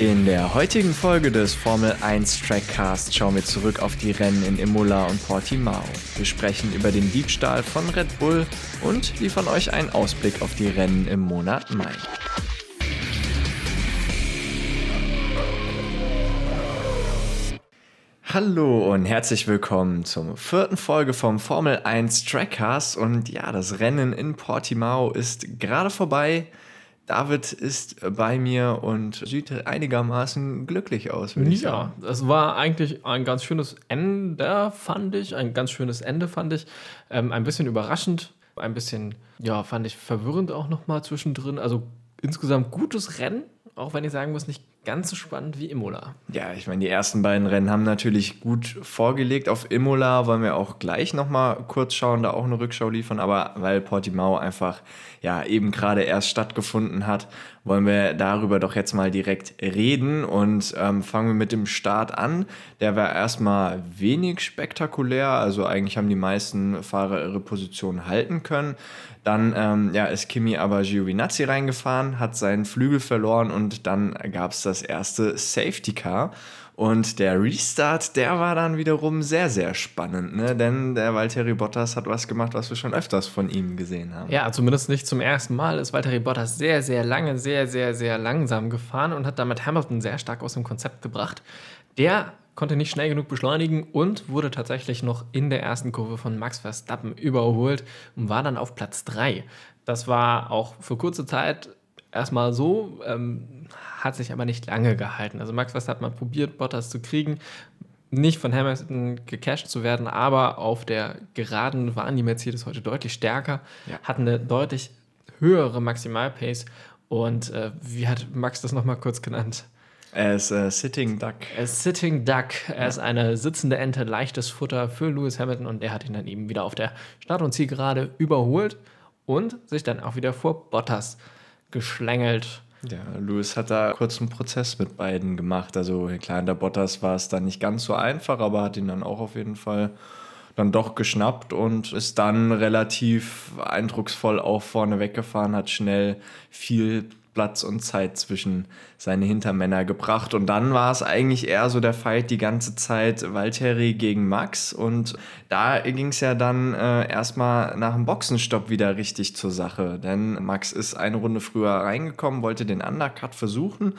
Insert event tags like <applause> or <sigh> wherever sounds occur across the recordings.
In der heutigen Folge des Formel 1 Trackcast schauen wir zurück auf die Rennen in Imola und Portimao. Wir sprechen über den Diebstahl von Red Bull und liefern euch einen Ausblick auf die Rennen im Monat Mai. Hallo und herzlich willkommen zur vierten Folge vom Formel 1 Trackcast. Und ja, das Rennen in Portimao ist gerade vorbei. David ist bei mir und sieht einigermaßen glücklich aus, würde ich sagen. Ja, es war eigentlich ein ganz schönes Ende, fand ich. Ein ganz schönes Ende, fand ich. Ähm, ein bisschen überraschend, ein bisschen, ja, fand ich verwirrend auch nochmal zwischendrin. Also insgesamt gutes Rennen, auch wenn ich sagen muss, nicht ganz so spannend wie Imola. Ja, ich meine, die ersten beiden Rennen haben natürlich gut vorgelegt. Auf Imola wollen wir auch gleich nochmal kurz schauen, da auch eine Rückschau liefern. Aber weil Portimao einfach ja eben gerade erst stattgefunden hat, wollen wir darüber doch jetzt mal direkt reden und ähm, fangen wir mit dem Start an. Der war erstmal wenig spektakulär, also eigentlich haben die meisten Fahrer ihre Position halten können. Dann ähm, ja, ist Kimi aber Giovinazzi reingefahren, hat seinen Flügel verloren und dann gab es das erste Safety Car. Und der Restart, der war dann wiederum sehr, sehr spannend, ne? denn der Valtteri Bottas hat was gemacht, was wir schon öfters von ihm gesehen haben. Ja, zumindest nicht zum ersten Mal ist Valtteri Bottas sehr, sehr lange, sehr, sehr, sehr langsam gefahren und hat damit Hamilton sehr stark aus dem Konzept gebracht. Der konnte nicht schnell genug beschleunigen und wurde tatsächlich noch in der ersten Kurve von Max Verstappen überholt und war dann auf Platz 3. Das war auch für kurze Zeit erstmal so, ähm, hat sich aber nicht lange gehalten. Also Max Verstappen hat probiert, Bottas zu kriegen, nicht von Hamilton gecasht zu werden, aber auf der Geraden waren die Mercedes heute deutlich stärker, ja. hatten eine deutlich höhere Maximalpace und äh, wie hat Max das nochmal kurz genannt? Er ist äh, Sitting Duck. Er ist Sitting Duck. Er ja. ist eine sitzende Ente, leichtes Futter für Lewis Hamilton und er hat ihn dann eben wieder auf der Start- und Zielgerade überholt und sich dann auch wieder vor Bottas geschlängelt. Ja, Lewis hat da kurz einen Prozess mit beiden gemacht. Also klar, in der Bottas war es dann nicht ganz so einfach, aber hat ihn dann auch auf jeden Fall dann doch geschnappt und ist dann relativ eindrucksvoll auch vorne weggefahren, hat schnell viel Platz und Zeit zwischen seine Hintermänner gebracht. Und dann war es eigentlich eher so der Fight die ganze Zeit Valtteri gegen Max. Und da ging es ja dann äh, erstmal nach dem Boxenstopp wieder richtig zur Sache. Denn Max ist eine Runde früher reingekommen, wollte den Undercut versuchen.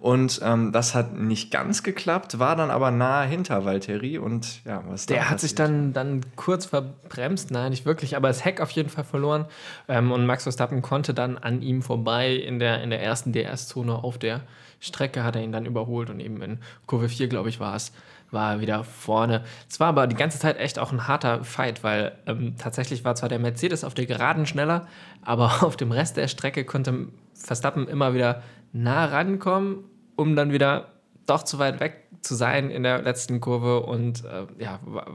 Und ähm, das hat nicht ganz geklappt, war dann aber nahe hinter Valtteri. Und ja, was Der hat sich dann, dann kurz verbremst, nein, nicht wirklich, aber das Heck auf jeden Fall verloren. Ähm, und Max Verstappen konnte dann an ihm vorbei in der in der ersten DS-Zone auf der Strecke hat er ihn dann überholt und eben in Kurve 4, glaube ich, war es, war er wieder vorne. Es war aber die ganze Zeit echt auch ein harter Fight, weil ähm, tatsächlich war zwar der Mercedes auf der Geraden schneller, aber <laughs> auf dem Rest der Strecke konnte Verstappen immer wieder nah rankommen, um dann wieder doch zu weit weg zu sein in der letzten Kurve und äh, ja, war,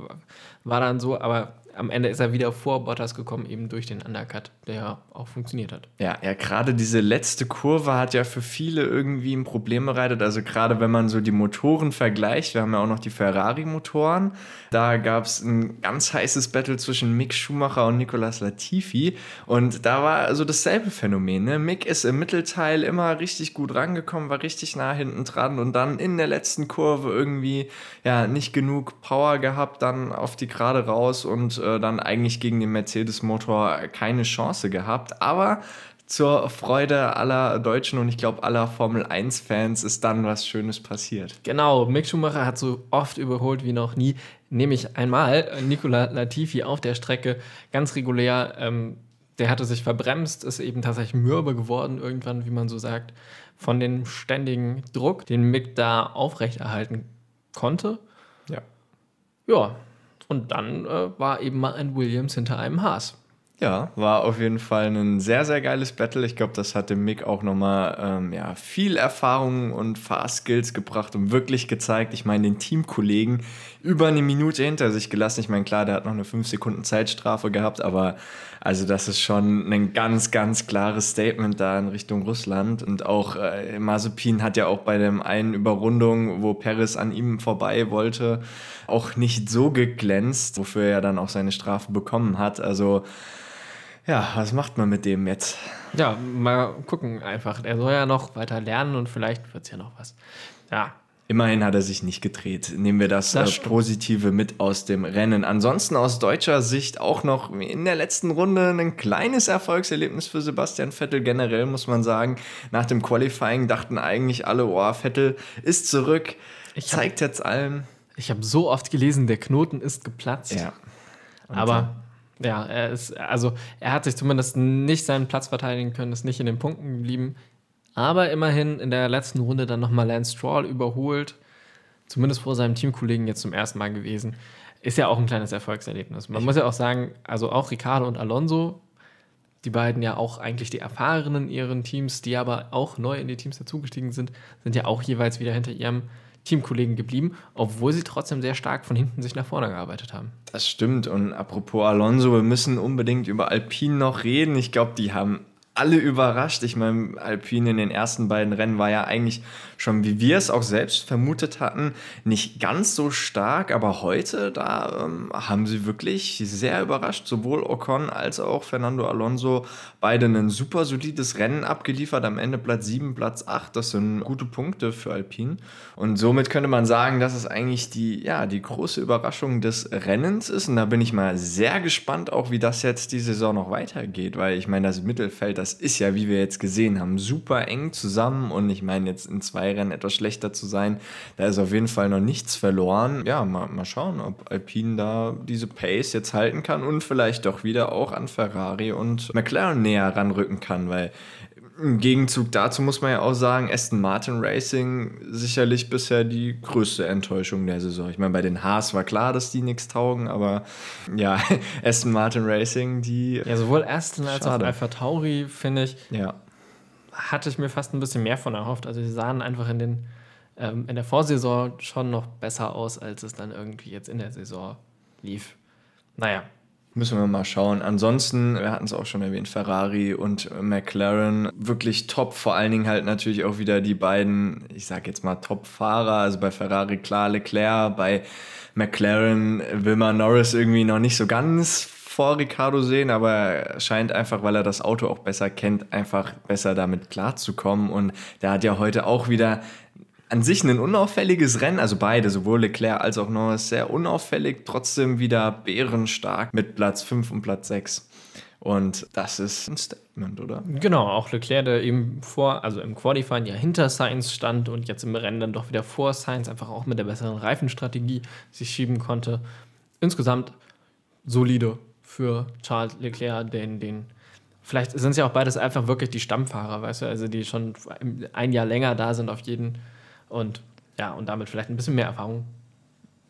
war dann so, aber am Ende ist er wieder vor Bottas gekommen, eben durch den Undercut, der auch funktioniert hat. Ja, ja, gerade diese letzte Kurve hat ja für viele irgendwie ein Problem bereitet. Also gerade wenn man so die Motoren vergleicht, wir haben ja auch noch die Ferrari-Motoren. Da gab es ein ganz heißes Battle zwischen Mick Schumacher und Nicolas Latifi. Und da war also dasselbe Phänomen. Ne? Mick ist im Mittelteil immer richtig gut rangekommen, war richtig nah hinten dran und dann in der letzten Kurve irgendwie ja nicht genug Power gehabt, dann auf die Gerade raus und äh, dann eigentlich gegen den Mercedes-Motor keine Chance gehabt. Aber zur Freude aller Deutschen und ich glaube aller Formel 1-Fans ist dann was Schönes passiert. Genau, Mick Schumacher hat so oft überholt wie noch nie. Nämlich einmal Nicola Latifi auf der Strecke ganz regulär. Ähm, der hatte sich verbremst, ist eben tatsächlich mürbe geworden irgendwann, wie man so sagt, von dem ständigen Druck, den Mick da aufrechterhalten konnte. Ja. Ja, und dann äh, war eben mal ein Williams hinter einem Haas. Ja, war auf jeden Fall ein sehr, sehr geiles Battle. Ich glaube, das hat dem Mick auch nochmal ähm, ja, viel Erfahrung und Fahrskills gebracht und wirklich gezeigt. Ich meine, den Teamkollegen über eine Minute hinter sich gelassen. Ich meine, klar, der hat noch eine 5 Sekunden Zeitstrafe gehabt, aber also das ist schon ein ganz, ganz klares Statement da in Richtung Russland. Und auch äh, Mazepin hat ja auch bei dem einen Überrundung, wo Perez an ihm vorbei wollte, auch nicht so geglänzt, wofür er dann auch seine Strafe bekommen hat. Also Ja, was macht man mit dem jetzt? Ja, mal gucken einfach. Er soll ja noch weiter lernen und vielleicht wird es ja noch was. Ja, Immerhin hat er sich nicht gedreht. Nehmen wir das, das äh, Positive mit aus dem Rennen. Ansonsten aus deutscher Sicht auch noch in der letzten Runde ein kleines Erfolgserlebnis für Sebastian Vettel. Generell muss man sagen, nach dem Qualifying dachten eigentlich alle, oh, Vettel ist zurück, ich zeigt hab, jetzt allen. Ich habe so oft gelesen, der Knoten ist geplatzt. Ja. Und Aber ja, er ist, also er hat sich zumindest nicht seinen Platz verteidigen können, ist nicht in den Punkten geblieben aber immerhin in der letzten Runde dann nochmal Lance Stroll überholt, zumindest vor seinem Teamkollegen jetzt zum ersten Mal gewesen. Ist ja auch ein kleines Erfolgserlebnis. Man ich muss ja auch sagen, also auch Ricardo und Alonso, die beiden ja auch eigentlich die Erfahrenen in ihren Teams, die aber auch neu in die Teams dazugestiegen sind, sind ja auch jeweils wieder hinter ihrem Teamkollegen geblieben, obwohl sie trotzdem sehr stark von hinten sich nach vorne gearbeitet haben. Das stimmt. Und apropos Alonso, wir müssen unbedingt über Alpine noch reden. Ich glaube, die haben alle überrascht. Ich meine, Alpine in den ersten beiden Rennen war ja eigentlich schon, wie wir es auch selbst vermutet hatten, nicht ganz so stark. Aber heute, da ähm, haben sie wirklich sehr überrascht. Sowohl Ocon als auch Fernando Alonso beide ein super solides Rennen abgeliefert. Am Ende Platz 7, Platz 8. Das sind gute Punkte für Alpine. Und somit könnte man sagen, dass es eigentlich die, ja, die große Überraschung des Rennens ist. Und da bin ich mal sehr gespannt, auch wie das jetzt die Saison noch weitergeht. Weil ich meine, das Mittelfeld, das das ist ja, wie wir jetzt gesehen haben, super eng zusammen. Und ich meine, jetzt in zwei Rennen etwas schlechter zu sein, da ist auf jeden Fall noch nichts verloren. Ja, mal, mal schauen, ob Alpine da diese Pace jetzt halten kann und vielleicht doch wieder auch an Ferrari und McLaren näher ranrücken kann, weil im Gegenzug dazu muss man ja auch sagen, Aston Martin Racing sicherlich bisher die größte Enttäuschung der Saison. Ich meine, bei den Haas war klar, dass die nichts taugen, aber ja, <laughs> Aston Martin Racing, die. Ja, sowohl Aston als auch Alpha Tauri, finde ich, ja. hatte ich mir fast ein bisschen mehr von erhofft. Also, sie sahen einfach in, den, ähm, in der Vorsaison schon noch besser aus, als es dann irgendwie jetzt in der Saison lief. Naja, Müssen wir mal schauen. Ansonsten, wir hatten es auch schon erwähnt, Ferrari und McLaren wirklich top. Vor allen Dingen halt natürlich auch wieder die beiden, ich sag jetzt mal Top-Fahrer. Also bei Ferrari klar Leclerc, bei McLaren will man Norris irgendwie noch nicht so ganz vor Ricardo sehen, aber er scheint einfach, weil er das Auto auch besser kennt, einfach besser damit klarzukommen. Und der hat ja heute auch wieder an sich ein unauffälliges Rennen, also beide, sowohl Leclerc als auch Norris, sehr unauffällig, trotzdem wieder bärenstark mit Platz 5 und Platz 6. Und das ist ein Statement, oder? Genau, auch Leclerc, der eben vor, also im Qualifying ja hinter Sainz stand und jetzt im Rennen dann doch wieder vor Sainz, einfach auch mit der besseren Reifenstrategie sich schieben konnte. Insgesamt solide für Charles Leclerc, den, den vielleicht sind ja auch beides einfach wirklich die Stammfahrer, weißt du, also die schon ein Jahr länger da sind auf jeden und ja, und damit vielleicht ein bisschen mehr Erfahrung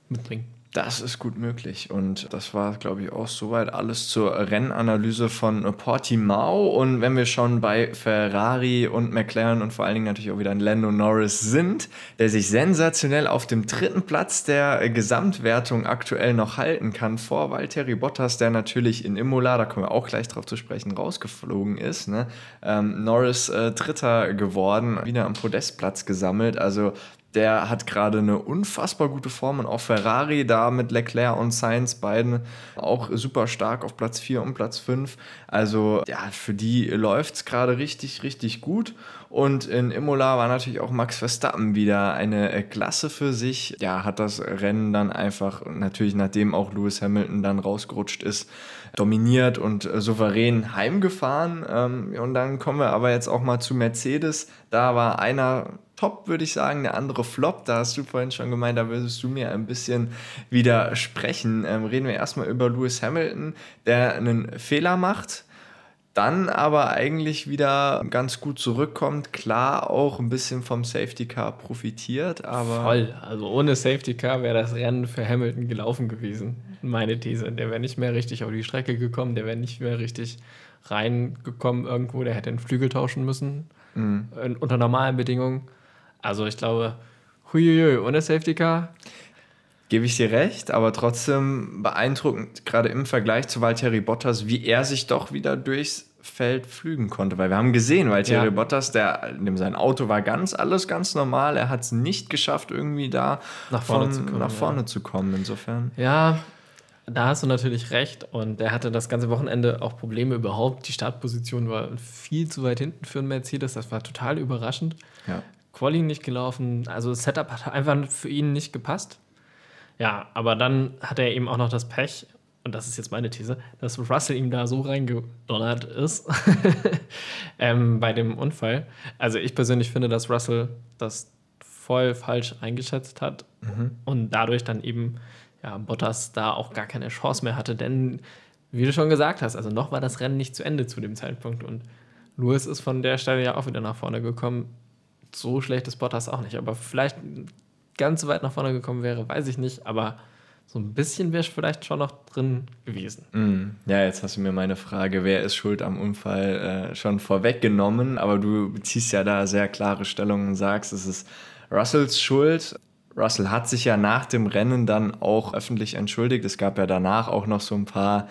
mitbringen. Das ist gut möglich. Und das war, glaube ich, auch soweit alles zur Rennanalyse von Portimao. Und wenn wir schon bei Ferrari und McLaren und vor allen Dingen natürlich auch wieder ein Lando Norris sind, der sich sensationell auf dem dritten Platz der Gesamtwertung aktuell noch halten kann, vor Valtteri Bottas, der natürlich in Imola, da kommen wir auch gleich drauf zu sprechen, rausgeflogen ist. Ne? Ähm, Norris äh, Dritter geworden, wieder am Podestplatz gesammelt. Also der hat gerade eine unfassbar gute Form und auch Ferrari da mit Leclerc und Sainz beiden auch super stark auf Platz 4 und Platz 5. Also ja, für die läuft es gerade richtig, richtig gut. Und in Imola war natürlich auch Max Verstappen wieder eine Klasse für sich. Ja, hat das Rennen dann einfach, natürlich nachdem auch Lewis Hamilton dann rausgerutscht ist, dominiert und souverän heimgefahren. Ähm, und dann kommen wir aber jetzt auch mal zu Mercedes. Da war einer top, würde ich sagen. Der andere Flop, da hast du vorhin schon gemeint, da würdest du mir ein bisschen widersprechen. Ähm, reden wir erstmal über Lewis Hamilton, der einen Fehler macht dann aber eigentlich wieder ganz gut zurückkommt. Klar, auch ein bisschen vom Safety Car profitiert, aber. Voll. Also ohne Safety Car wäre das Rennen für Hamilton gelaufen gewesen. Meine These. Der wäre nicht mehr richtig auf die Strecke gekommen, der wäre nicht mehr richtig reingekommen irgendwo, der hätte den Flügel tauschen müssen. Mhm. Unter normalen Bedingungen. Also ich glaube, huiuiui, ohne Safety Car. Gebe ich dir recht, aber trotzdem beeindruckend, gerade im Vergleich zu Valtteri Bottas, wie er sich doch wieder durchs Feld flügen konnte. Weil wir haben gesehen, Valtteri ja. Bottas, der, dem sein Auto war ganz, alles ganz normal. Er hat es nicht geschafft, irgendwie da nach vorne, von, zu, kommen, nach vorne ja. zu kommen. Insofern. Ja, da hast du natürlich recht. Und er hatte das ganze Wochenende auch Probleme überhaupt. Die Startposition war viel zu weit hinten für einen Mercedes. Das war total überraschend. Ja. Quali nicht gelaufen. Also das Setup hat einfach für ihn nicht gepasst. Ja, aber dann hat er eben auch noch das Pech, und das ist jetzt meine These, dass Russell ihm da so reingedonnert ist <laughs> ähm, bei dem Unfall. Also ich persönlich finde, dass Russell das voll falsch eingeschätzt hat mhm. und dadurch dann eben ja, Bottas da auch gar keine Chance mehr hatte, denn wie du schon gesagt hast, also noch war das Rennen nicht zu Ende zu dem Zeitpunkt und Lewis ist von der Stelle ja auch wieder nach vorne gekommen. So schlecht ist Bottas auch nicht, aber vielleicht ganz so weit nach vorne gekommen wäre, weiß ich nicht, aber so ein bisschen wäre vielleicht schon noch drin gewesen. Mm. Ja, jetzt hast du mir meine Frage, wer ist schuld am Unfall, äh, schon vorweggenommen, aber du ziehst ja da sehr klare Stellungen und sagst, es ist Russells Schuld. Russell hat sich ja nach dem Rennen dann auch öffentlich entschuldigt. Es gab ja danach auch noch so ein paar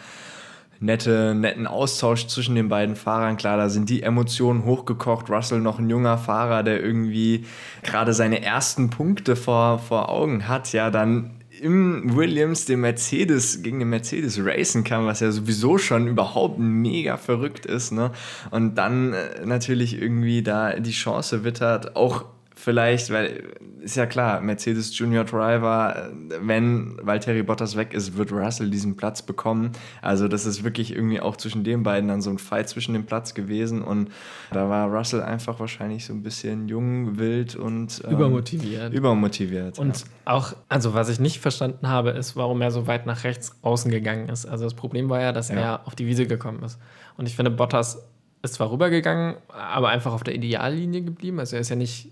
nette, netten Austausch zwischen den beiden Fahrern. Klar, da sind die Emotionen hochgekocht. Russell noch ein junger Fahrer, der irgendwie gerade seine ersten Punkte vor, vor Augen hat. Ja, dann im Williams den Mercedes gegen den Mercedes racen kann, was ja sowieso schon überhaupt mega verrückt ist, ne? Und dann äh, natürlich irgendwie da die Chance wittert, auch vielleicht, weil ist ja klar, Mercedes Junior Driver, wenn Valtteri Bottas weg ist, wird Russell diesen Platz bekommen. Also das ist wirklich irgendwie auch zwischen den beiden dann so ein Fight zwischen dem Platz gewesen und da war Russell einfach wahrscheinlich so ein bisschen jung, wild und ähm, übermotiviert. Übermotiviert. Und ja. auch, also was ich nicht verstanden habe, ist, warum er so weit nach rechts außen gegangen ist. Also das Problem war ja, dass ja. er auf die Wiese gekommen ist. Und ich finde, Bottas ist zwar rübergegangen, aber einfach auf der Ideallinie geblieben. Also er ist ja nicht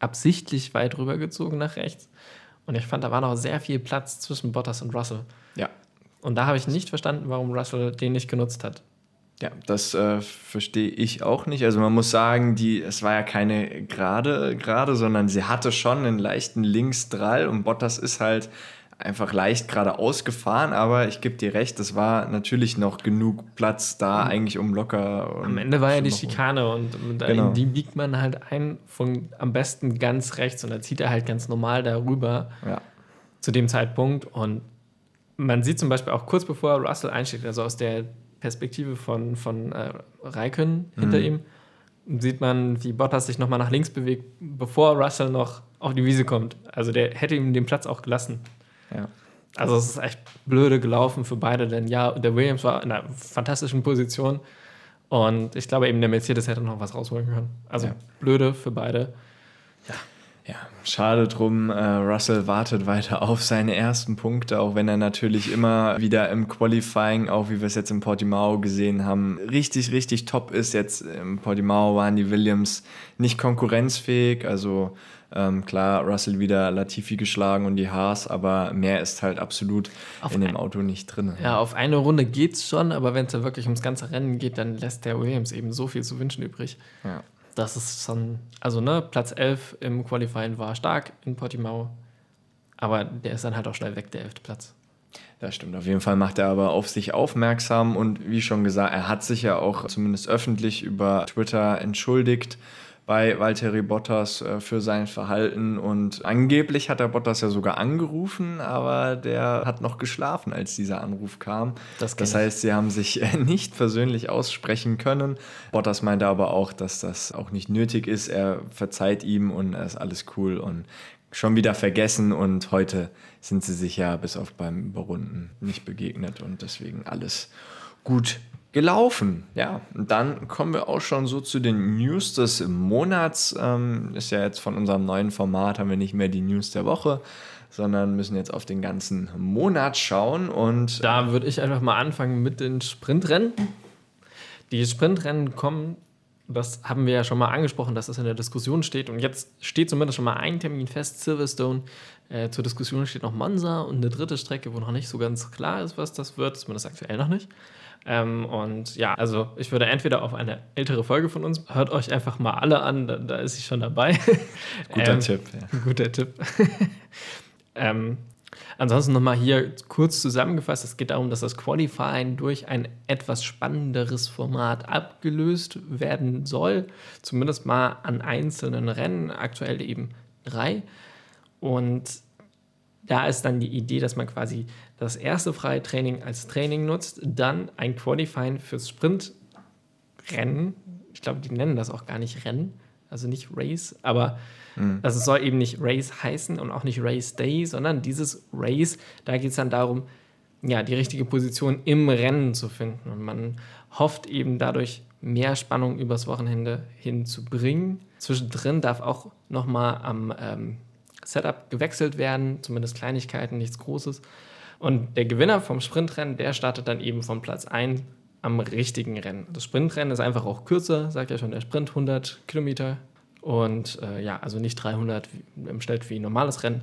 absichtlich weit rübergezogen nach rechts. Und ich fand, da war noch sehr viel Platz zwischen Bottas und Russell. Ja. Und da habe ich nicht verstanden, warum Russell den nicht genutzt hat. Ja, das äh, verstehe ich auch nicht. Also man muss sagen, die, es war ja keine gerade, gerade, sondern sie hatte schon einen leichten Linksdrall und Bottas ist halt einfach leicht geradeaus gefahren, aber ich gebe dir recht, es war natürlich noch genug Platz da, mhm. eigentlich um locker. Am Ende war ja die Schikane und, und genau. die biegt man halt ein, von am besten ganz rechts und da zieht er halt ganz normal darüber ja. zu dem Zeitpunkt. Und man sieht zum Beispiel auch kurz bevor Russell einsteigt, also aus der Perspektive von, von äh, Raikön hinter mhm. ihm, sieht man, wie Bottas sich nochmal nach links bewegt, bevor Russell noch auf die Wiese kommt. Also der hätte ihm den Platz auch gelassen. Ja. Also es ist echt blöde gelaufen für beide, denn ja, der Williams war in einer fantastischen Position und ich glaube eben der Mercedes hätte noch was rausholen können. Also ja. blöde für beide. Ja. Ja, schade drum. Äh, Russell wartet weiter <laughs> auf seine ersten Punkte, auch wenn er natürlich immer wieder im Qualifying, auch wie wir es jetzt in Portimao gesehen haben, richtig, richtig top ist. Jetzt im Portimao waren die Williams nicht konkurrenzfähig, also ähm, klar, Russell wieder Latifi geschlagen und die Haas, aber mehr ist halt absolut auf in dem Auto nicht drin. Ja, auf eine Runde geht's schon, aber wenn es ja wirklich ums ganze Rennen geht, dann lässt der Williams eben so viel zu wünschen übrig. Ja. Das ist schon, also ne, Platz 11 im Qualifying war stark in Portimao, aber der ist dann halt auch schnell weg, der 11. Platz. Das stimmt. Auf jeden Fall macht er aber auf sich aufmerksam und wie schon gesagt, er hat sich ja auch zumindest öffentlich über Twitter entschuldigt bei Valtteri Bottas äh, für sein Verhalten und angeblich hat der Bottas ja sogar angerufen, aber der hat noch geschlafen, als dieser Anruf kam. Das, das heißt, sie haben sich äh, <laughs> nicht persönlich aussprechen können. Bottas meinte aber auch, dass das auch nicht nötig ist. Er verzeiht ihm und es ist alles cool und schon wieder vergessen und heute sind sie sich ja bis auf beim Überrunden nicht begegnet und deswegen alles gut gelaufen. Ja, und dann kommen wir auch schon so zu den News des Monats. Ähm, ist ja jetzt von unserem neuen Format, haben wir nicht mehr die News der Woche, sondern müssen jetzt auf den ganzen Monat schauen. Und da würde ich einfach mal anfangen mit den Sprintrennen. Die Sprintrennen kommen, das haben wir ja schon mal angesprochen, dass das in der Diskussion steht. Und jetzt steht zumindest schon mal ein Termin fest, Silverstone. Äh, zur Diskussion steht noch Monza und eine dritte Strecke, wo noch nicht so ganz klar ist, was das wird, zumindest aktuell noch nicht. Ähm, und ja, also ich würde entweder auf eine ältere Folge von uns, hört euch einfach mal alle an, da, da ist sie schon dabei. Guter <laughs> ähm, Tipp. Ja. Guter Tipp. <laughs> ähm, ansonsten nochmal hier kurz zusammengefasst, es geht darum, dass das Qualifying durch ein etwas spannenderes Format abgelöst werden soll. Zumindest mal an einzelnen Rennen, aktuell eben drei. Und da ist dann die Idee, dass man quasi das erste freie Training als Training nutzt, dann ein Qualifying fürs Sprintrennen, ich glaube, die nennen das auch gar nicht Rennen, also nicht Race, aber mhm. also es soll eben nicht Race heißen und auch nicht Race Day, sondern dieses Race, da geht es dann darum, ja, die richtige Position im Rennen zu finden. Und man hofft eben dadurch mehr Spannung übers Wochenende hinzubringen. Zwischendrin darf auch nochmal am ähm, Setup gewechselt werden, zumindest Kleinigkeiten, nichts Großes. Und der Gewinner vom Sprintrennen, der startet dann eben von Platz 1 am richtigen Rennen. Das Sprintrennen ist einfach auch kürzer, sagt ja schon der Sprint, 100 Kilometer. Und äh, ja, also nicht 300 im Schnitt wie ein normales Rennen,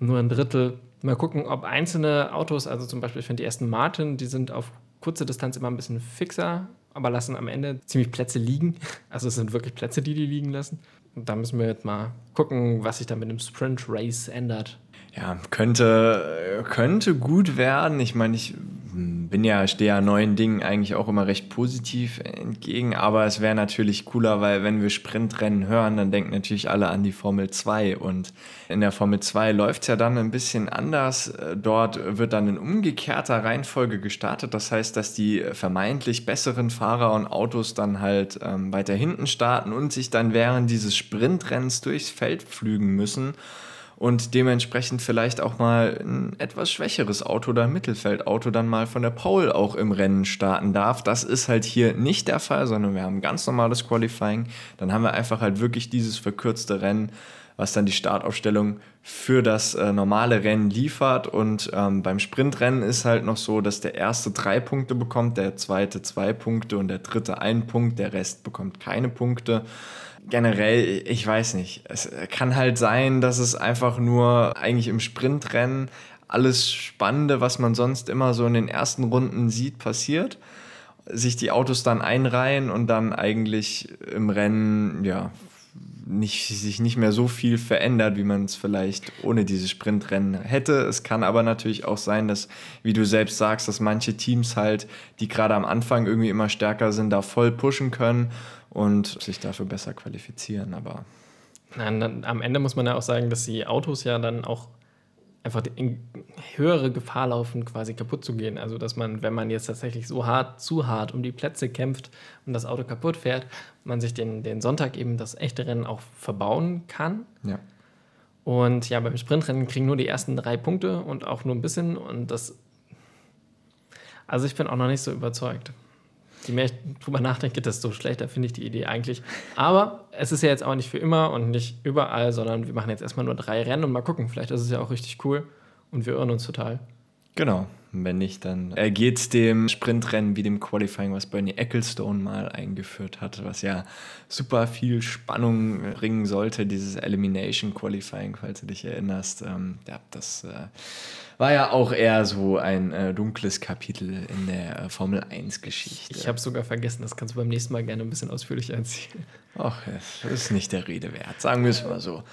nur ein Drittel. Mal gucken, ob einzelne Autos, also zum Beispiel, ich finde die ersten Martin, die sind auf kurze Distanz immer ein bisschen fixer, aber lassen am Ende ziemlich Plätze liegen. <laughs> Also es sind wirklich Plätze, die die liegen lassen. Und da müssen wir jetzt mal gucken, was sich da mit dem Sprint Race ändert. Ja, könnte, könnte gut werden. Ich meine, ich bin ja, stehe ja neuen Dingen eigentlich auch immer recht positiv entgegen, aber es wäre natürlich cooler, weil wenn wir Sprintrennen hören, dann denken natürlich alle an die Formel 2 und in der Formel 2 läuft es ja dann ein bisschen anders. Dort wird dann in umgekehrter Reihenfolge gestartet. Das heißt, dass die vermeintlich besseren Fahrer und Autos dann halt ähm, weiter hinten starten und sich dann während dieses Sprintrennens durchs Feld pflügen müssen und dementsprechend vielleicht auch mal ein etwas schwächeres Auto oder ein Mittelfeldauto dann mal von der Pole auch im Rennen starten darf. Das ist halt hier nicht der Fall, sondern wir haben ganz normales Qualifying. Dann haben wir einfach halt wirklich dieses verkürzte Rennen, was dann die Startaufstellung für das äh, normale Rennen liefert. Und ähm, beim Sprintrennen ist halt noch so, dass der erste drei Punkte bekommt, der zweite zwei Punkte und der dritte ein Punkt, der Rest bekommt keine Punkte generell, ich weiß nicht. Es kann halt sein, dass es einfach nur eigentlich im Sprintrennen alles Spannende, was man sonst immer so in den ersten Runden sieht, passiert. Sich die Autos dann einreihen und dann eigentlich im Rennen, ja, nicht, sich nicht mehr so viel verändert, wie man es vielleicht ohne dieses Sprintrennen hätte. Es kann aber natürlich auch sein, dass, wie du selbst sagst, dass manche Teams halt, die gerade am Anfang irgendwie immer stärker sind, da voll pushen können und sich dafür besser qualifizieren. Aber Nein, dann, am Ende muss man ja auch sagen, dass die Autos ja dann auch einfach in höhere Gefahr laufen, quasi kaputt zu gehen. Also dass man, wenn man jetzt tatsächlich so hart, zu hart um die Plätze kämpft und das Auto kaputt fährt, man sich den, den Sonntag eben das echte Rennen auch verbauen kann. Ja. Und ja, beim Sprintrennen kriegen nur die ersten drei Punkte und auch nur ein bisschen. Und das. Also ich bin auch noch nicht so überzeugt je mehr ich drüber nachdenke, desto schlechter finde ich die Idee eigentlich. Aber es ist ja jetzt auch nicht für immer und nicht überall, sondern wir machen jetzt erstmal nur drei Rennen und mal gucken. Vielleicht ist es ja auch richtig cool und wir irren uns total. Genau. Wenn nicht, dann geht es dem Sprintrennen wie dem Qualifying, was Bernie Ecclestone mal eingeführt hat, was ja super viel Spannung bringen sollte, dieses Elimination Qualifying, falls du dich erinnerst. Ähm, ja, das äh, war ja auch eher so ein äh, dunkles Kapitel in der äh, Formel 1-Geschichte. Ich habe sogar vergessen, das kannst du beim nächsten Mal gerne ein bisschen ausführlicher erzählen. Ach, das ist nicht der Rede wert, sagen wir es mal so.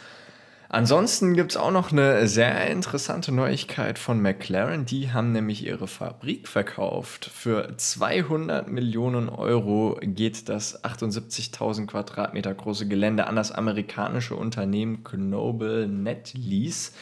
Ansonsten gibt es auch noch eine sehr interessante Neuigkeit von McLaren. Die haben nämlich ihre Fabrik verkauft. Für 200 Millionen Euro geht das 78.000 Quadratmeter große Gelände an das amerikanische Unternehmen Knoble Net Lease.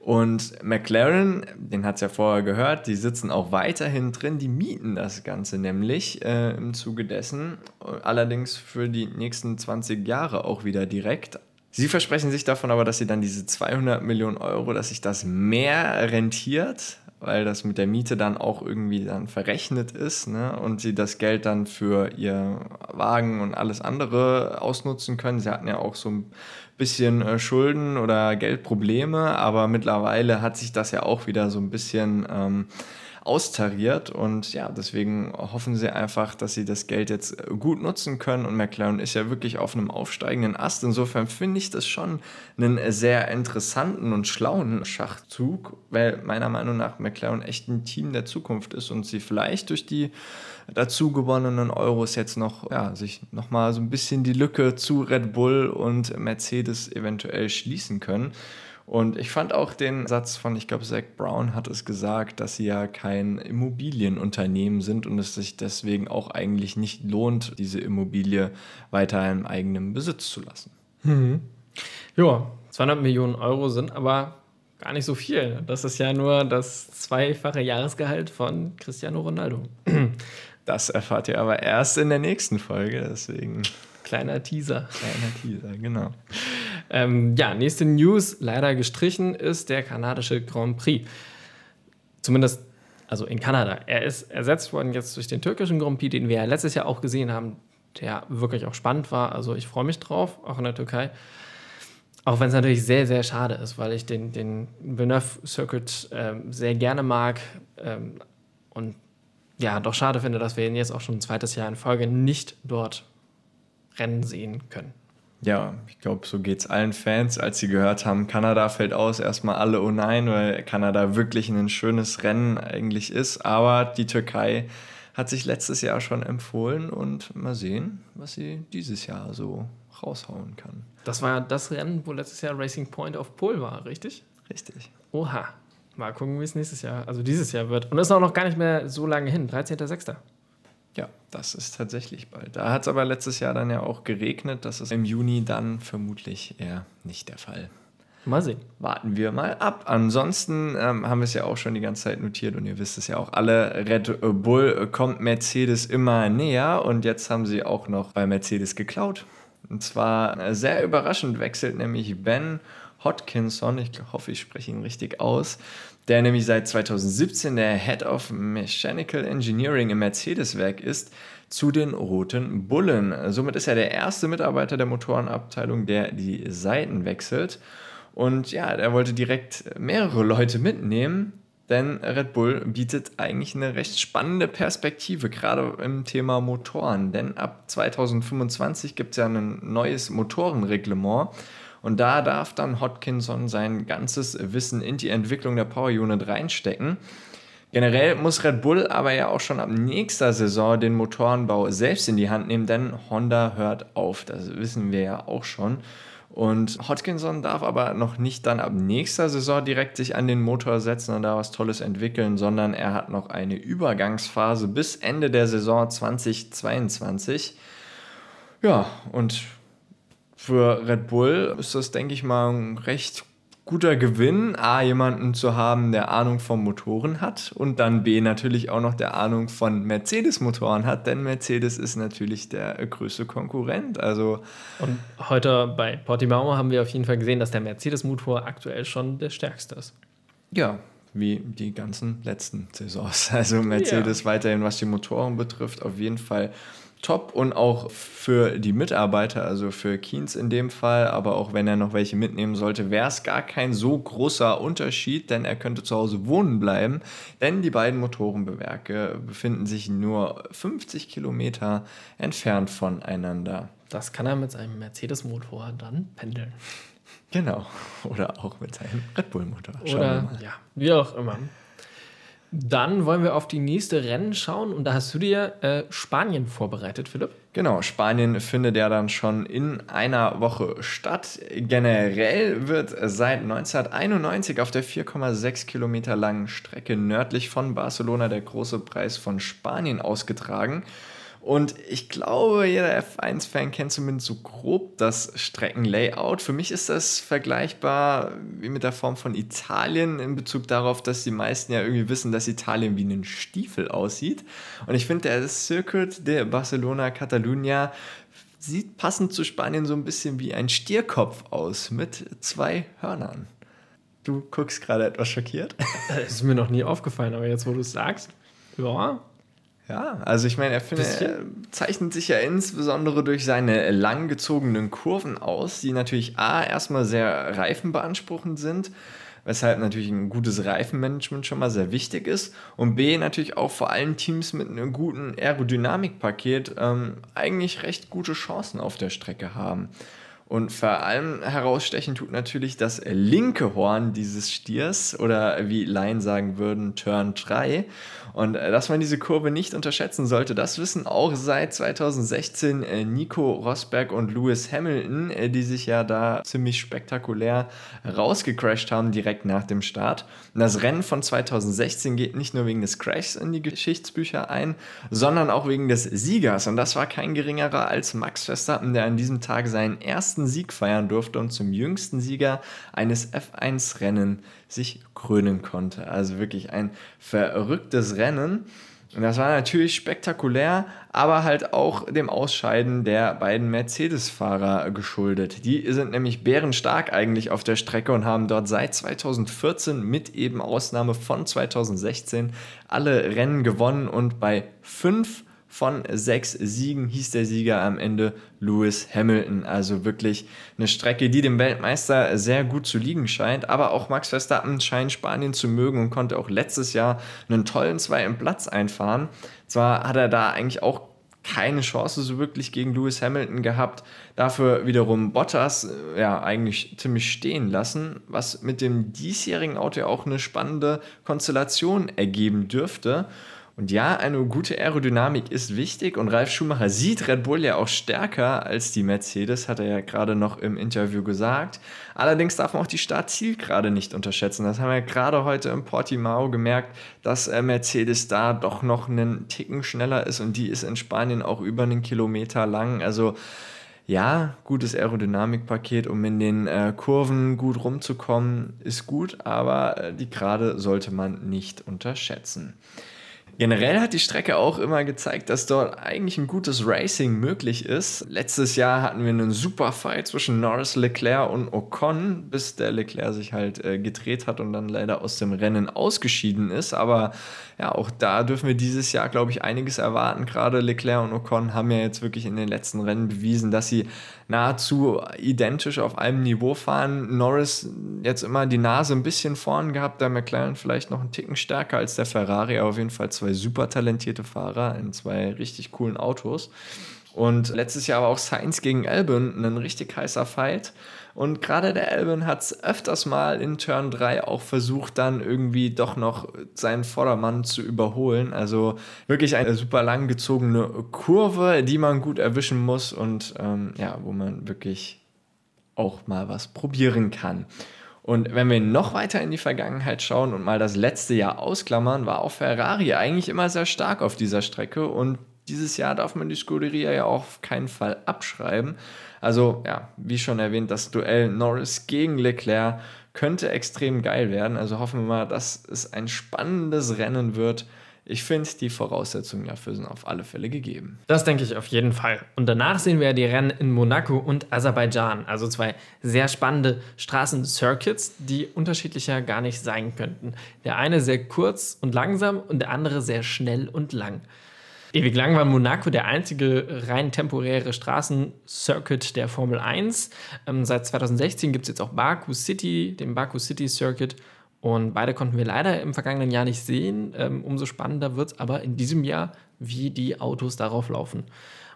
Und McLaren, den hat es ja vorher gehört, die sitzen auch weiterhin drin, die mieten das Ganze nämlich äh, im Zuge dessen, allerdings für die nächsten 20 Jahre auch wieder direkt. Sie versprechen sich davon aber, dass sie dann diese 200 Millionen Euro, dass sich das mehr rentiert, weil das mit der Miete dann auch irgendwie dann verrechnet ist ne? und sie das Geld dann für ihr Wagen und alles andere ausnutzen können. Sie hatten ja auch so ein bisschen äh, Schulden oder Geldprobleme, aber mittlerweile hat sich das ja auch wieder so ein bisschen ähm, austariert und ja, deswegen hoffen sie einfach, dass sie das Geld jetzt gut nutzen können und McLaren ist ja wirklich auf einem aufsteigenden Ast. Insofern finde ich das schon einen sehr interessanten und schlauen Schachzug, weil meiner Meinung nach McLaren echt ein Team der Zukunft ist und sie vielleicht durch die dazu gewonnenen Euros jetzt noch, ja, sich nochmal so ein bisschen die Lücke zu Red Bull und Mercedes eventuell schließen können. Und ich fand auch den Satz von, ich glaube, Zach Brown hat es gesagt, dass sie ja kein Immobilienunternehmen sind und es sich deswegen auch eigentlich nicht lohnt, diese Immobilie weiter im eigenen Besitz zu lassen. Mhm. Ja, 200 Millionen Euro sind aber gar nicht so viel. Das ist ja nur das zweifache Jahresgehalt von Cristiano Ronaldo. Das erfahrt ihr aber erst in der nächsten Folge, deswegen. Kleiner Teaser. Kleiner Teaser, genau. Ähm, ja, nächste News, leider gestrichen, ist der kanadische Grand Prix. Zumindest, also in Kanada. Er ist ersetzt worden jetzt durch den türkischen Grand Prix, den wir ja letztes Jahr auch gesehen haben, der wirklich auch spannend war. Also ich freue mich drauf, auch in der Türkei. Auch wenn es natürlich sehr, sehr schade ist, weil ich den, den Villeneuve Circuit ähm, sehr gerne mag ähm, und ja, doch schade finde, dass wir ihn jetzt auch schon ein zweites Jahr in Folge nicht dort Rennen sehen können. Ja, ich glaube, so geht es allen Fans, als sie gehört haben, Kanada fällt aus, erstmal alle oh nein, weil Kanada wirklich ein schönes Rennen eigentlich ist. Aber die Türkei hat sich letztes Jahr schon empfohlen und mal sehen, was sie dieses Jahr so raushauen kann. Das war das Rennen, wo letztes Jahr Racing Point auf Pol war, richtig? Richtig. Oha. Mal gucken, wie es nächstes Jahr, also dieses Jahr wird. Und das ist auch noch gar nicht mehr so lange hin, 13.06. Ja, das ist tatsächlich bald. Da hat es aber letztes Jahr dann ja auch geregnet. Das ist im Juni dann vermutlich eher nicht der Fall. Mal sehen. Warten wir mal ab. Ansonsten ähm, haben wir es ja auch schon die ganze Zeit notiert und ihr wisst es ja auch alle. Red Bull kommt Mercedes immer näher und jetzt haben sie auch noch bei Mercedes geklaut. Und zwar äh, sehr überraschend wechselt nämlich Ben Hodkinson, ich hoffe, ich spreche ihn richtig aus, der nämlich seit 2017 der Head of Mechanical Engineering im Mercedes-Werk ist, zu den Roten Bullen. Somit ist er der erste Mitarbeiter der Motorenabteilung, der die Seiten wechselt. Und ja, er wollte direkt mehrere Leute mitnehmen, denn Red Bull bietet eigentlich eine recht spannende Perspektive, gerade im Thema Motoren. Denn ab 2025 gibt es ja ein neues Motorenreglement und da darf dann Hodkinson sein ganzes Wissen in die Entwicklung der Power Unit reinstecken. Generell muss Red Bull aber ja auch schon ab nächster Saison den Motorenbau selbst in die Hand nehmen, denn Honda hört auf. Das wissen wir ja auch schon. Und Hodkinson darf aber noch nicht dann ab nächster Saison direkt sich an den Motor setzen und da was Tolles entwickeln, sondern er hat noch eine Übergangsphase bis Ende der Saison 2022. Ja, und für Red Bull ist das, denke ich mal, ein recht guter Gewinn, A, jemanden zu haben, der Ahnung von Motoren hat und dann B, natürlich auch noch der Ahnung von Mercedes-Motoren hat, denn Mercedes ist natürlich der größte Konkurrent. Also und heute bei Portimao haben wir auf jeden Fall gesehen, dass der Mercedes-Motor aktuell schon der stärkste ist. Ja, wie die ganzen letzten Saisons. <laughs> Also Mercedes ja. weiterhin, was die Motoren betrifft, auf jeden Fall top und auch für die Mitarbeiter, also für Keynes in dem Fall, aber auch wenn er noch welche mitnehmen sollte, wäre es gar kein so großer Unterschied, denn er könnte zu Hause wohnen bleiben, denn die beiden Motorenbewerke befinden sich nur 50 Kilometer entfernt voneinander. Das kann er mit seinem Mercedes-Motor dann pendeln. Genau. Oder auch mit seinem Red Bull-Motor. Oder, ja, wie auch immer. Dann wollen wir auf die nächste Rennen schauen und da hast du dir äh, Spanien vorbereitet, Philipp. Genau, Spanien findet ja dann schon in einer Woche statt. Generell wird seit 1991 auf der 4,6 Kilometer langen Strecke nördlich von Barcelona der große Preis von Spanien ausgetragen. Und ich glaube, jeder F1-Fan kennt zumindest so grob das Streckenlayout. Für mich ist das vergleichbar wie mit der Form von Italien in Bezug darauf, dass die meisten ja irgendwie wissen, dass Italien wie ein Stiefel aussieht. Und ich finde, der Circuit de Barcelona Catalunya sieht passend zu Spanien so ein bisschen wie ein Stierkopf aus mit zwei Hörnern. Du guckst gerade etwas schockiert. <laughs> Das ist mir noch nie aufgefallen, aber jetzt, wo du es sagst, ja, ja, also ich meine, er, finde, er zeichnet sich ja insbesondere durch seine langgezogenen Kurven aus, die natürlich A, erstmal sehr reifenbeanspruchend sind, weshalb natürlich ein gutes Reifenmanagement schon mal sehr wichtig ist und B, natürlich auch vor allem Teams mit einem guten Aerodynamikpaket ähm, eigentlich recht gute Chancen auf der Strecke haben. Und vor allem herausstechen tut natürlich das linke Horn dieses Stiers oder wie Laien sagen würden, Turn 3. Und äh, dass man diese Kurve nicht unterschätzen sollte, das wissen auch seit 2016 äh, Nico Rosberg und Lewis Hamilton, äh, die sich ja da ziemlich spektakulär rausgecrashed haben direkt nach dem Start. Und das Rennen von 2016 geht nicht nur wegen des Crashs in die Geschichtsbücher ein, sondern auch wegen des Siegers. Und das war kein geringerer als Max Verstappen, der an diesem Tag seinen ersten ersten Sieg feiern durfte und zum jüngsten Sieger eines F1-Rennen sich krönen konnte. Also wirklich ein verrücktes Rennen. Und das war natürlich spektakulär, aber halt auch dem Ausscheiden der beiden Mercedes-Fahrer geschuldet. Die sind nämlich bärenstark eigentlich auf der Strecke und haben dort seit 2014 mit eben Ausnahme von 2016 alle Rennen gewonnen und bei fünf von sechs Siegen hieß der Sieger am Ende Lewis Hamilton. Also wirklich eine Strecke, die dem Weltmeister sehr gut zu liegen scheint. Aber auch Max Verstappen scheint Spanien zu mögen und konnte auch letztes Jahr einen tollen zweiten Platz einfahren. Zwar hat er da eigentlich auch keine Chance so wirklich gegen Lewis Hamilton gehabt. Dafür wiederum Bottas äh, ja eigentlich ziemlich stehen lassen, was mit dem diesjährigen Auto ja auch eine spannende Konstellation ergeben dürfte. Und ja, eine gute Aerodynamik ist wichtig und Ralf Schumacher sieht Red Bull ja auch stärker als die Mercedes, hat er ja gerade noch im Interview gesagt. Allerdings darf man auch die Startzielgerade nicht unterschätzen. Das haben wir gerade heute im Portimao gemerkt, dass äh, Mercedes da doch noch einen Ticken schneller ist und die ist in Spanien auch über einen Kilometer lang. Also ja, gutes Aerodynamikpaket, um in den äh, Kurven gut rumzukommen, ist gut, aber äh, die Gerade sollte man nicht unterschätzen. Generell hat die Strecke auch immer gezeigt, dass dort eigentlich ein gutes Racing möglich ist. Letztes Jahr hatten wir einen super Fight zwischen Norris, Leclerc und Ocon, bis der Leclerc sich halt äh, gedreht hat und dann leider aus dem Rennen ausgeschieden ist. Aber ja, auch da dürfen wir dieses Jahr, glaube ich, einiges erwarten. Gerade Leclerc und Ocon haben ja jetzt wirklich in den letzten Rennen bewiesen, dass sie nahezu identisch auf einem Niveau fahren. Norris jetzt immer die Nase ein bisschen vorn gehabt, der McLaren vielleicht noch einen Ticken stärker als der Ferrari, aber auf jeden Fall zwei super talentierte Fahrer in zwei richtig coolen Autos. Und letztes Jahr war auch Sainz gegen Albon ein richtig heißer Fight. Und gerade der Albon hat es öfters mal in Turn 3 auch versucht, dann irgendwie doch noch seinen Vordermann zu überholen. Also wirklich eine super lang gezogene Kurve, die man gut erwischen muss und ähm, ja, wo man wirklich auch mal was probieren kann. Und wenn wir noch weiter in die Vergangenheit schauen und mal das letzte Jahr ausklammern, war auch Ferrari eigentlich immer sehr stark auf dieser Strecke und dieses Jahr darf man die Scuderia ja auf keinen Fall abschreiben. Also ja, wie schon erwähnt, das Duell Norris gegen Leclerc könnte extrem geil werden. Also hoffen wir mal, dass es ein spannendes Rennen wird. Ich finde, die Voraussetzungen dafür sind auf alle Fälle gegeben. Das denke ich auf jeden Fall. Und danach sehen wir die Rennen in Monaco und Aserbaidschan. Also zwei sehr spannende Straßencircuits, die unterschiedlicher gar nicht sein könnten. Der eine sehr kurz und langsam und der andere sehr schnell und lang. Ewig lang war Monaco der einzige rein temporäre Straßencircuit der Formel 1. Ähm, seit 2016 gibt es jetzt auch Baku City, den Baku City Circuit. Und beide konnten wir leider im vergangenen Jahr nicht sehen. Ähm, umso spannender wird es aber in diesem Jahr, wie die Autos darauf laufen.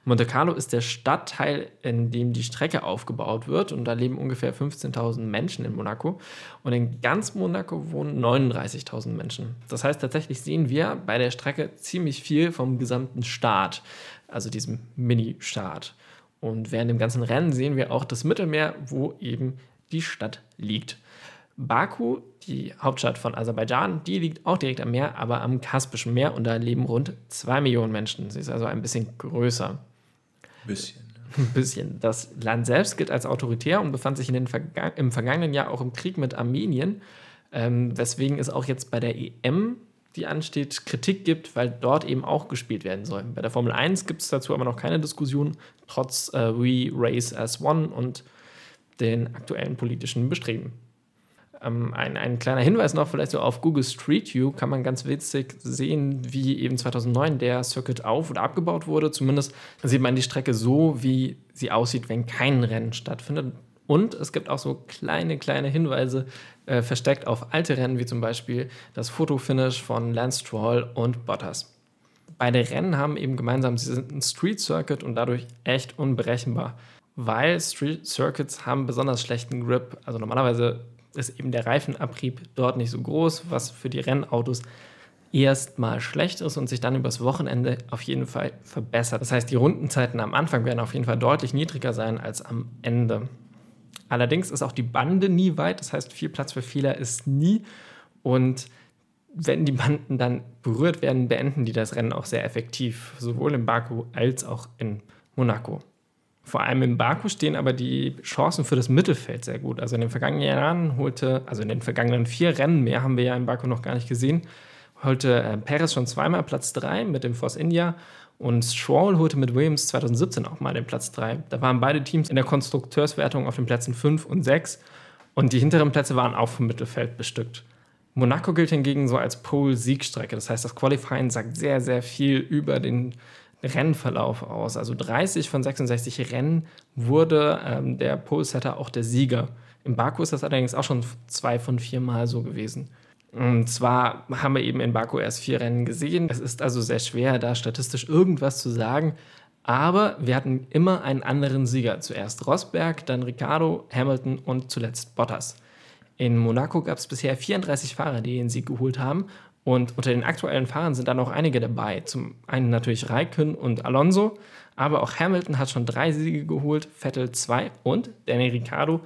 Monte Carlo ist der Stadtteil, in dem die Strecke aufgebaut wird. Und da leben ungefähr 15.000 Menschen in Monaco. Und in ganz Monaco wohnen 39.000 Menschen. Das heißt, tatsächlich sehen wir bei der Strecke ziemlich viel vom gesamten Staat, also diesem Mini-Staat. Und während dem ganzen Rennen sehen wir auch das Mittelmeer, wo eben die Stadt liegt. Baku, die Hauptstadt von Aserbaidschan, die liegt auch direkt am Meer, aber am Kaspischen Meer und da leben rund 2 Millionen Menschen. Sie ist also ein bisschen größer. Bisschen. <laughs> Ein bisschen. Das Land selbst gilt als autoritär und befand sich in den Verga im vergangenen Jahr auch im Krieg mit Armenien, ähm, weswegen es auch jetzt bei der EM, die ansteht, Kritik gibt, weil dort eben auch gespielt werden soll. Bei der Formel 1 gibt es dazu aber noch keine Diskussion, trotz äh, We Race as One und den aktuellen politischen Bestreben. Ähm, ein, ein kleiner Hinweis noch, vielleicht so auf Google Street View kann man ganz witzig sehen, wie eben 2009 der Circuit auf- oder abgebaut wurde. Zumindest sieht man die Strecke so, wie sie aussieht, wenn kein Rennen stattfindet. Und es gibt auch so kleine, kleine Hinweise äh, versteckt auf alte Rennen, wie zum Beispiel das Fotofinish von Lance Stroll und Bottas. Beide Rennen haben eben gemeinsam, sie sind ein Street Circuit und dadurch echt unberechenbar, weil Street Circuits haben besonders schlechten Grip. Also normalerweise ist eben der Reifenabrieb dort nicht so groß, was für die Rennautos erstmal schlecht ist und sich dann übers Wochenende auf jeden Fall verbessert. Das heißt, die Rundenzeiten am Anfang werden auf jeden Fall deutlich niedriger sein als am Ende. Allerdings ist auch die Bande nie weit, das heißt, viel Platz für Fehler ist nie. Und wenn die Banden dann berührt werden, beenden die das Rennen auch sehr effektiv, sowohl in Baku als auch in Monaco. Vor allem in Baku stehen aber die Chancen für das Mittelfeld sehr gut. Also in den vergangenen Jahren holte, also in den vergangenen vier Rennen, mehr haben wir ja in Baku noch gar nicht gesehen, holte äh, Perez schon zweimal Platz 3 mit dem Force India und Stroll holte mit Williams 2017 auch mal den Platz 3. Da waren beide Teams in der Konstrukteurswertung auf den Plätzen 5 und 6 und die hinteren Plätze waren auch vom Mittelfeld bestückt. Monaco gilt hingegen so als Pole-Siegstrecke. Das heißt, das Qualifying sagt sehr, sehr viel über den Rennverlauf aus. Also 30 von 66 Rennen wurde ähm, der Pole-Setter auch der Sieger. In Baku ist das allerdings auch schon zwei von vier Mal so gewesen. Und zwar haben wir eben in Baku erst vier Rennen gesehen. Es ist also sehr schwer, da statistisch irgendwas zu sagen. Aber wir hatten immer einen anderen Sieger. Zuerst Rosberg, dann Ricardo, Hamilton und zuletzt Bottas. In Monaco gab es bisher 34 Fahrer, die den Sieg geholt haben. Und unter den aktuellen Fahrern sind dann auch einige dabei. Zum einen natürlich Raikön und Alonso, aber auch Hamilton hat schon drei Siege geholt, Vettel zwei und Danny Ricciardo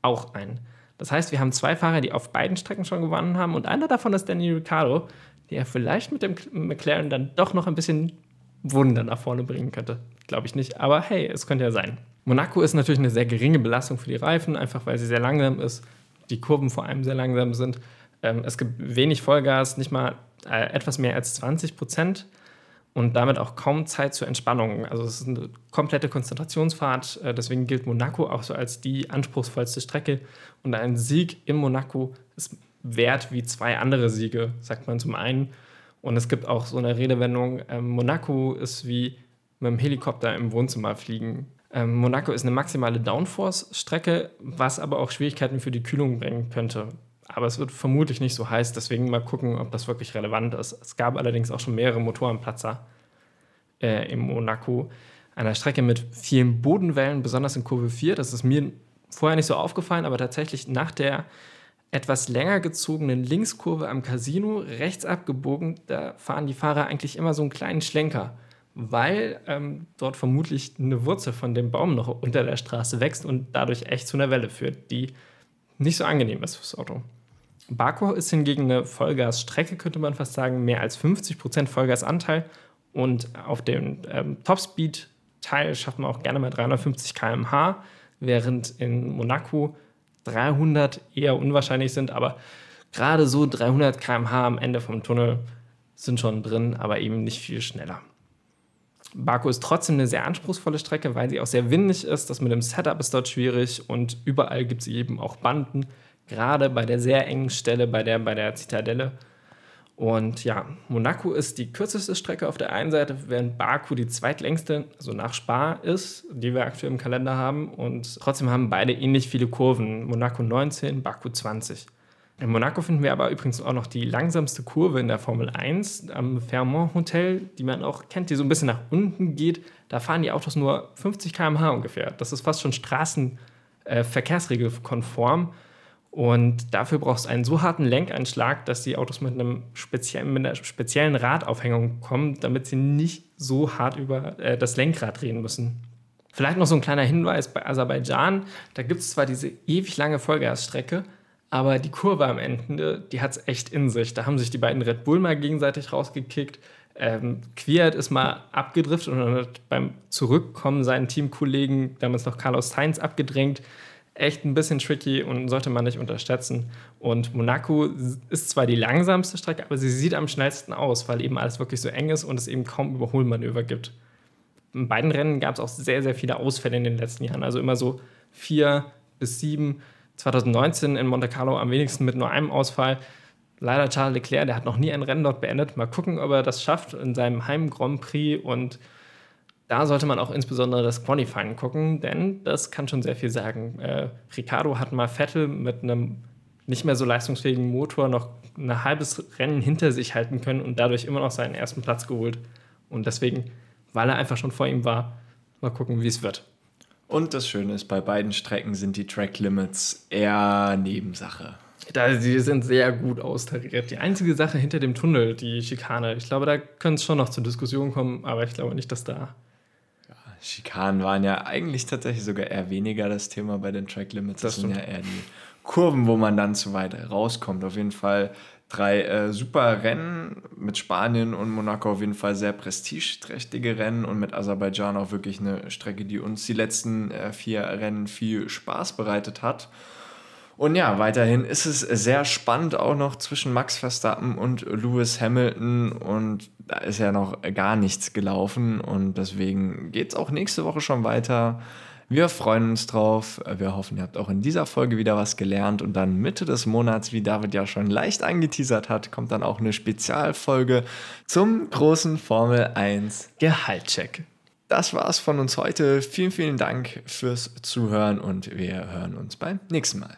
auch einen. Das heißt, wir haben zwei Fahrer, die auf beiden Strecken schon gewonnen haben und einer davon ist Danny Ricciardo, der vielleicht mit dem McLaren dann doch noch ein bisschen Wunder nach vorne bringen könnte. Glaube ich nicht, aber hey, es könnte ja sein. Monaco ist natürlich eine sehr geringe Belastung für die Reifen, einfach weil sie sehr langsam ist, die Kurven vor allem sehr langsam sind. Ähm, es gibt wenig Vollgas, nicht mal äh, etwas mehr als 20 Prozent und damit auch kaum Zeit zur Entspannung. Also es ist eine komplette Konzentrationsfahrt. Äh, deswegen gilt Monaco auch so als die anspruchsvollste Strecke. Und ein Sieg in Monaco ist wert wie zwei andere Siege, sagt man zum einen. Und es gibt auch so eine Redewendung, äh, Monaco ist wie mit dem Helikopter im Wohnzimmer fliegen. Ähm, Monaco ist eine maximale Downforce-Strecke, was aber auch Schwierigkeiten für die Kühlung bringen könnte aber es wird vermutlich nicht so heiß, deswegen mal gucken, ob das wirklich relevant ist. Es gab allerdings auch schon mehrere Motorenplatzer äh, im Monaco. Einer Strecke mit vielen Bodenwellen, besonders in Kurve 4. Das ist mir vorher nicht so aufgefallen, aber tatsächlich nach der etwas länger gezogenen Linkskurve am Casino, rechts abgebogen, da fahren die Fahrer eigentlich immer so einen kleinen Schlenker, weil ähm, dort vermutlich eine Wurzel von dem Baum noch unter der Straße wächst und dadurch echt zu einer Welle führt, die nicht so angenehm ist fürs Auto. Baku ist hingegen eine Vollgasstrecke, könnte man fast sagen, mehr als 50% Vollgasanteil. Und auf dem ähm, Topspeed-Teil schafft man auch gerne mal 350 km/h, während in Monaco 300 eher unwahrscheinlich sind. Aber gerade so 300 km/h am Ende vom Tunnel sind schon drin, aber eben nicht viel schneller. Baku ist trotzdem eine sehr anspruchsvolle Strecke, weil sie auch sehr windig ist. Das mit dem Setup ist dort schwierig und überall gibt es eben auch Banden gerade bei der sehr engen Stelle, bei der, bei der Zitadelle. Und ja, Monaco ist die kürzeste Strecke auf der einen Seite, während Baku die zweitlängste, also nach Spa ist, die wir aktuell im Kalender haben. Und trotzdem haben beide ähnlich viele Kurven. Monaco 19, Baku 20. In Monaco finden wir aber übrigens auch noch die langsamste Kurve in der Formel 1 am Fairmont Hotel, die man auch kennt, die so ein bisschen nach unten geht. Da fahren die Autos nur 50 km/h ungefähr. Das ist fast schon Straßenverkehrsregelkonform. Äh, und dafür brauchst du einen so harten Lenkeinschlag, dass die Autos mit, einem speziellen, mit einer speziellen Radaufhängung kommen, damit sie nicht so hart über äh, das Lenkrad drehen müssen. Vielleicht noch so ein kleiner Hinweis bei Aserbaidschan. Da gibt es zwar diese ewig lange Vollgasstrecke, aber die Kurve am Ende, die hat es echt in sich. Da haben sich die beiden Red Bull mal gegenseitig rausgekickt. Ähm, Quiert ist mal abgedriftet und hat beim Zurückkommen seinen Teamkollegen, damals noch Carlos Sainz, abgedrängt echt ein bisschen tricky und sollte man nicht unterschätzen. Und Monaco ist zwar die langsamste Strecke, aber sie sieht am schnellsten aus, weil eben alles wirklich so eng ist und es eben kaum Überholmanöver gibt. In beiden Rennen gab es auch sehr, sehr viele Ausfälle in den letzten Jahren. Also immer so vier bis sieben. 2019 in Monte Carlo am wenigsten mit nur einem Ausfall. Leider Charles Leclerc, der hat noch nie ein Rennen dort beendet. Mal gucken, ob er das schafft in seinem Heim Grand Prix und da sollte man auch insbesondere das Qualifying gucken, denn das kann schon sehr viel sagen. Äh, Ricardo hat mal Vettel mit einem nicht mehr so leistungsfähigen Motor noch ein halbes Rennen hinter sich halten können und dadurch immer noch seinen ersten Platz geholt. Und deswegen, weil er einfach schon vor ihm war, mal gucken, wie es wird. Und das Schöne ist, bei beiden Strecken sind die Track Limits eher Nebensache. Da, die sind sehr gut austariert. Die einzige Sache hinter dem Tunnel, die Schikane, ich glaube, da könnte es schon noch zur Diskussion kommen, aber ich glaube nicht, dass da Schikanen waren ja eigentlich tatsächlich sogar eher weniger das Thema bei den Track Limits. Das, das sind ja eher die Kurven, wo man dann zu weit rauskommt. Auf jeden Fall drei äh, super Rennen mit Spanien und Monaco auf jeden Fall sehr prestigeträchtige Rennen und mit Aserbaidschan auch wirklich eine Strecke, die uns die letzten äh, vier Rennen viel Spaß bereitet hat. Und ja, weiterhin ist es sehr spannend auch noch zwischen Max Verstappen und Lewis Hamilton und da ist ja noch gar nichts gelaufen und deswegen geht es auch nächste Woche schon weiter. Wir freuen uns drauf. Wir hoffen, ihr habt auch in dieser Folge wieder was gelernt. Und dann Mitte des Monats, wie David ja schon leicht angeteasert hat, kommt dann auch eine Spezialfolge zum großen Formel 1 Gehaltcheck. Das war's von uns heute. Vielen, vielen Dank fürs Zuhören und wir hören uns beim nächsten Mal.